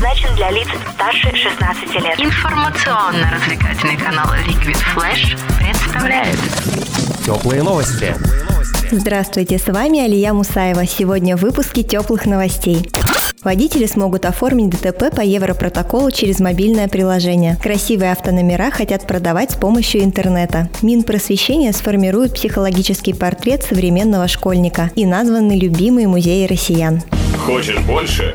предназначен для лиц старше 16 лет. Информационно-развлекательный канал Liquid Flash представляет Теплые новости. Здравствуйте, с вами Алия Мусаева. Сегодня в выпуске теплых новостей. Водители смогут оформить ДТП по Европротоколу через мобильное приложение. Красивые автономера хотят продавать с помощью интернета. Минпросвещение сформирует психологический портрет современного школьника и названы любимые музеи россиян. Хочешь больше?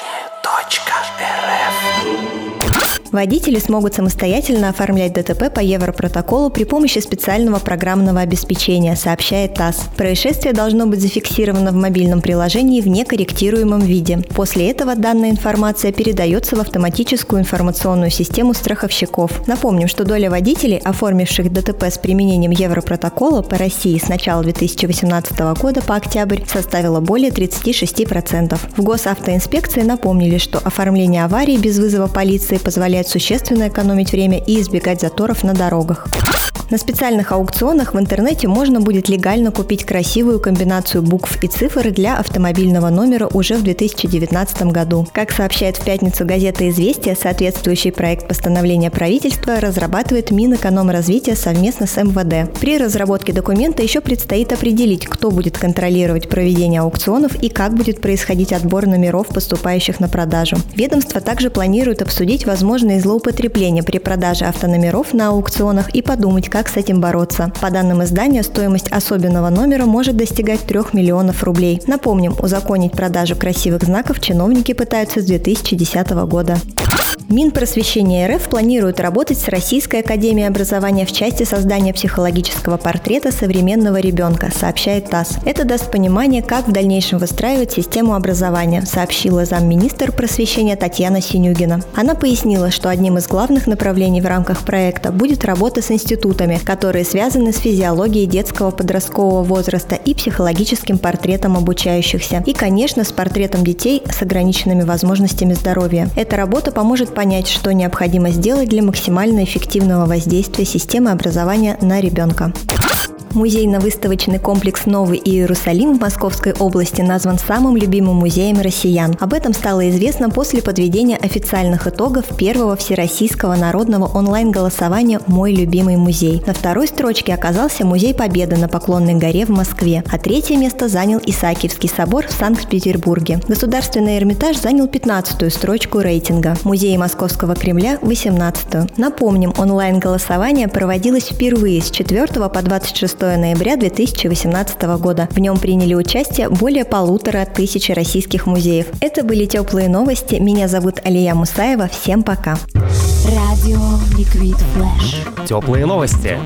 Водители смогут самостоятельно оформлять ДТП по Европротоколу при помощи специального программного обеспечения, сообщает ТАСС. Происшествие должно быть зафиксировано в мобильном приложении в некорректируемом виде. После этого данная информация передается в автоматическую информационную систему страховщиков. Напомним, что доля водителей, оформивших ДТП с применением Европротокола по России с начала 2018 года по октябрь составила более 36%. В госавтоинспекции напомнили, что оформление аварии без вызова полиции позволяет позволяет существенно экономить время и избегать заторов на дорогах. На специальных аукционах в интернете можно будет легально купить красивую комбинацию букв и цифр для автомобильного номера уже в 2019 году. Как сообщает в пятницу газета «Известия», соответствующий проект постановления правительства разрабатывает Минэкономразвития совместно с МВД. При разработке документа еще предстоит определить, кто будет контролировать проведение аукционов и как будет происходить отбор номеров, поступающих на продажу. Ведомство также планирует обсудить возможные злоупотребления при продаже автономеров на аукционах и подумать, как с этим бороться. По данным издания, стоимость особенного номера может достигать 3 миллионов рублей. Напомним, узаконить продажу красивых знаков чиновники пытаются с 2010 года. Минпросвещение РФ планирует работать с Российской академией образования в части создания психологического портрета современного ребенка, сообщает ТАСС. Это даст понимание, как в дальнейшем выстраивать систему образования, сообщила замминистр просвещения Татьяна Синюгина. Она пояснила, что одним из главных направлений в рамках проекта будет работа с институтами, которые связаны с физиологией детского подросткового возраста и психологическим портретом обучающихся, и, конечно, с портретом детей с ограниченными возможностями здоровья. Эта работа поможет понять, что необходимо сделать для максимально эффективного воздействия системы образования на ребенка. Музейно-выставочный комплекс «Новый Иерусалим» в Московской области назван самым любимым музеем россиян. Об этом стало известно после подведения официальных итогов первого всероссийского народного онлайн-голосования «Мой любимый музей». На второй строчке оказался Музей Победы на Поклонной горе в Москве, а третье место занял Исаакиевский собор в Санкт-Петербурге. Государственный Эрмитаж занял 15-ю строчку рейтинга, музей Московского Кремля – 18-ю. Напомним, онлайн-голосование проводилось впервые с 4 по 26 ноября 2018 года. В нем приняли участие более полутора тысяч российских музеев. Это были теплые новости. Меня зовут Алия Мусаева. Всем пока. Радио Ликвид Флэш. Теплые новости.